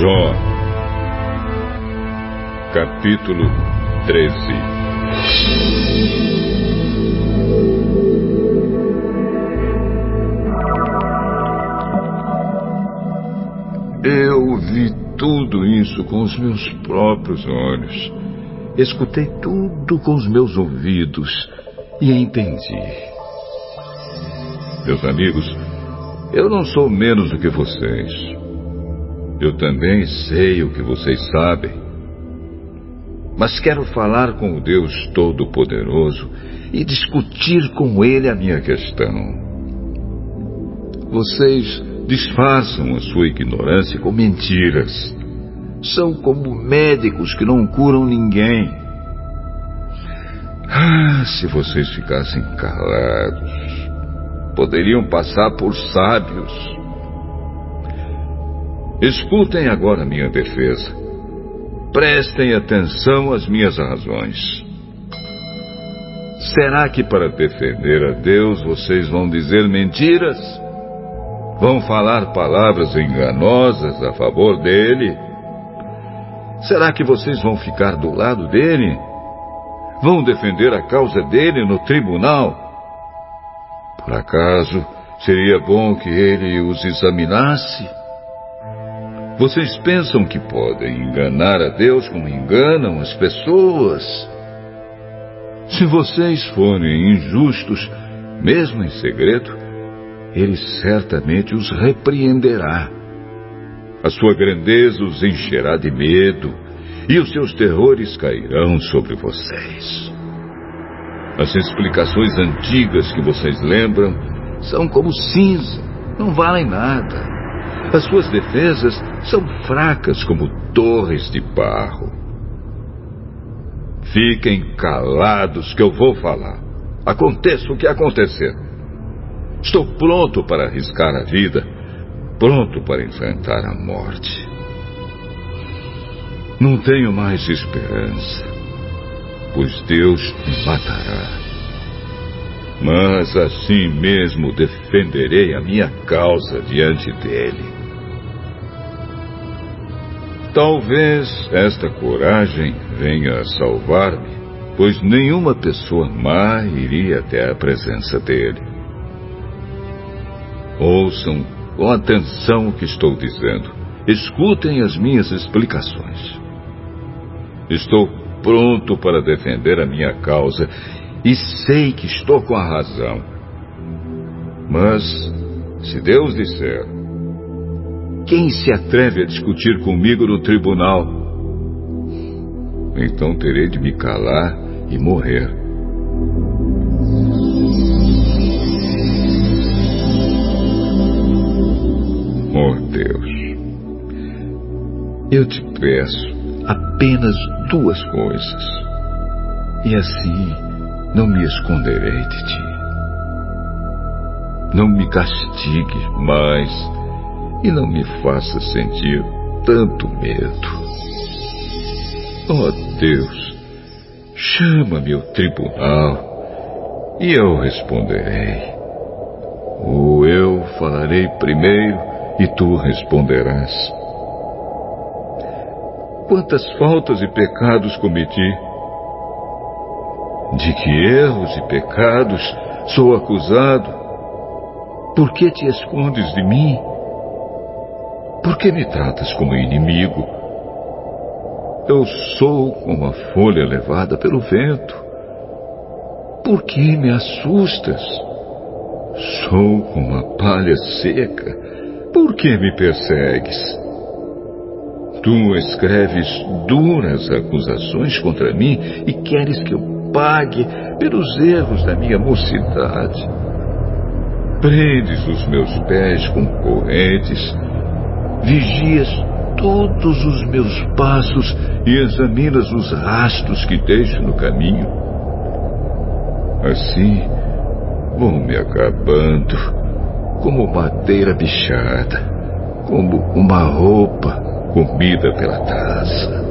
Jó, capítulo 13. Eu vi tudo isso com os meus próprios olhos. Escutei tudo com os meus ouvidos e entendi. Meus amigos, eu não sou menos do que vocês. Eu também sei o que vocês sabem. Mas quero falar com o Deus Todo-Poderoso e discutir com Ele a minha questão. Vocês disfarçam a sua ignorância com mentiras. São como médicos que não curam ninguém. Ah, se vocês ficassem calados, poderiam passar por sábios. Escutem agora minha defesa. Prestem atenção às minhas razões. Será que para defender a Deus vocês vão dizer mentiras? Vão falar palavras enganosas a favor dele? Será que vocês vão ficar do lado dele? Vão defender a causa dele no tribunal? Por acaso seria bom que ele os examinasse? Vocês pensam que podem enganar a Deus como enganam as pessoas? Se vocês forem injustos, mesmo em segredo, ele certamente os repreenderá. A sua grandeza os encherá de medo e os seus terrores cairão sobre vocês. As explicações antigas que vocês lembram são como cinza, não valem nada. As suas defesas são fracas como torres de barro. Fiquem calados que eu vou falar. Aconteça o que acontecer. Estou pronto para arriscar a vida, pronto para enfrentar a morte. Não tenho mais esperança pois Deus me matará. Mas assim mesmo defenderei a minha causa diante dele. Talvez esta coragem venha a salvar-me, pois nenhuma pessoa má iria até a presença dele. Ouçam com atenção o que estou dizendo. Escutem as minhas explicações. Estou pronto para defender a minha causa e sei que estou com a razão. Mas, se Deus disser, quem se atreve a discutir comigo no tribunal? Então terei de me calar e morrer. Oh Deus, eu te peço apenas duas coisas. E assim não me esconderei de ti. Não me castigues mais e não me faça sentir tanto medo. Oh Deus, chama-me ao tribunal e eu responderei. Ou eu falarei primeiro e tu responderás quantas faltas e pecados cometi. De que erros e pecados sou acusado? Por que te escondes de mim? Por que me tratas como inimigo? Eu sou como a folha levada pelo vento. Por que me assustas? Sou como a palha seca. Por que me persegues? Tu escreves duras acusações contra mim e queres que eu pague pelos erros da minha mocidade. Prendes os meus pés com correntes, vigias todos os meus passos e examinas os rastros que deixo no caminho. Assim, vou me acabando como madeira bichada, como uma roupa comida pela taça.